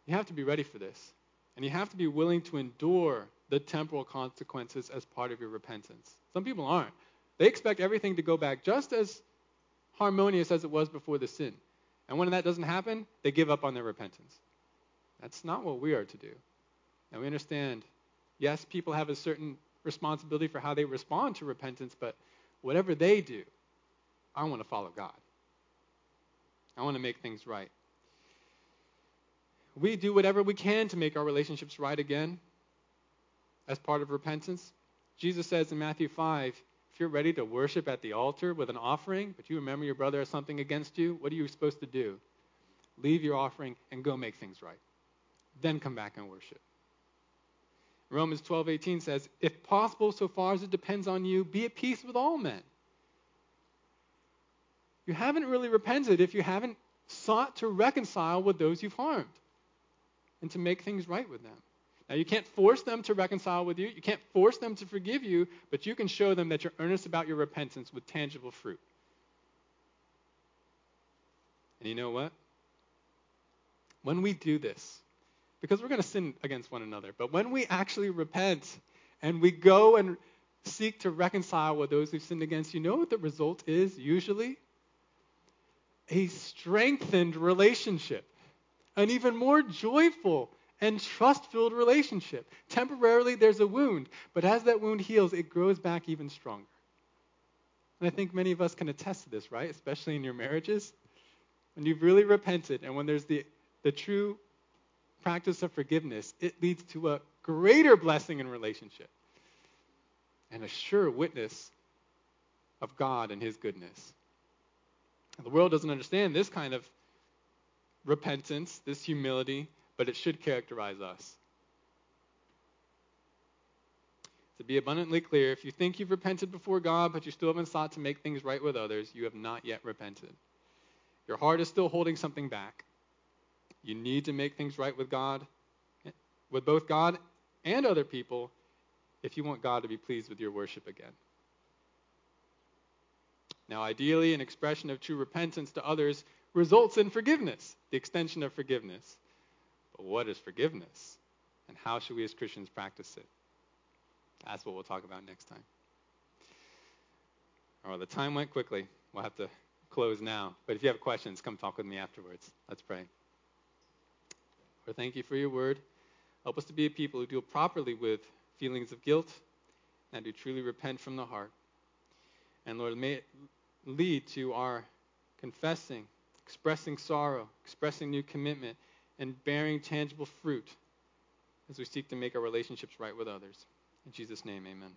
You have to be ready for this. And you have to be willing to endure the temporal consequences as part of your repentance. Some people aren't. They expect everything to go back just as harmonious as it was before the sin. And when that doesn't happen, they give up on their repentance. That's not what we are to do. Now we understand, yes, people have a certain responsibility for how they respond to repentance, but whatever they do, I want to follow God. I want to make things right we do whatever we can to make our relationships right again as part of repentance. Jesus says in Matthew 5 if you're ready to worship at the altar with an offering, but you remember your brother has something against you, what are you supposed to do? leave your offering, and go make things right. Then come back and worship. Romans 12:18 says, "If possible, so far as it depends on you, be at peace with all men." You haven't really repented if you haven't sought to reconcile with those you've harmed and to make things right with them. Now, you can't force them to reconcile with you. You can't force them to forgive you, but you can show them that you're earnest about your repentance with tangible fruit. And you know what? When we do this, because we're going to sin against one another, but when we actually repent and we go and seek to reconcile with those who've sinned against you, know what the result is usually? A strengthened relationship, an even more joyful and trust filled relationship. Temporarily, there's a wound, but as that wound heals, it grows back even stronger. And I think many of us can attest to this, right? Especially in your marriages. When you've really repented and when there's the, the true practice of forgiveness, it leads to a greater blessing in relationship and a sure witness of God and His goodness. The world doesn't understand this kind of repentance, this humility, but it should characterize us. To be abundantly clear, if you think you've repented before God, but you still haven't sought to make things right with others, you have not yet repented. Your heart is still holding something back. You need to make things right with God, with both God and other people, if you want God to be pleased with your worship again. Now, ideally, an expression of true repentance to others results in forgiveness, the extension of forgiveness. But what is forgiveness? And how should we as Christians practice it? That's what we'll talk about next time. All right, the time went quickly. We'll have to close now. But if you have questions, come talk with me afterwards. Let's pray. Lord, thank you for your word. Help us to be a people who deal properly with feelings of guilt and who truly repent from the heart. And Lord, may it lead to our confessing, expressing sorrow, expressing new commitment, and bearing tangible fruit as we seek to make our relationships right with others. In Jesus' name, amen.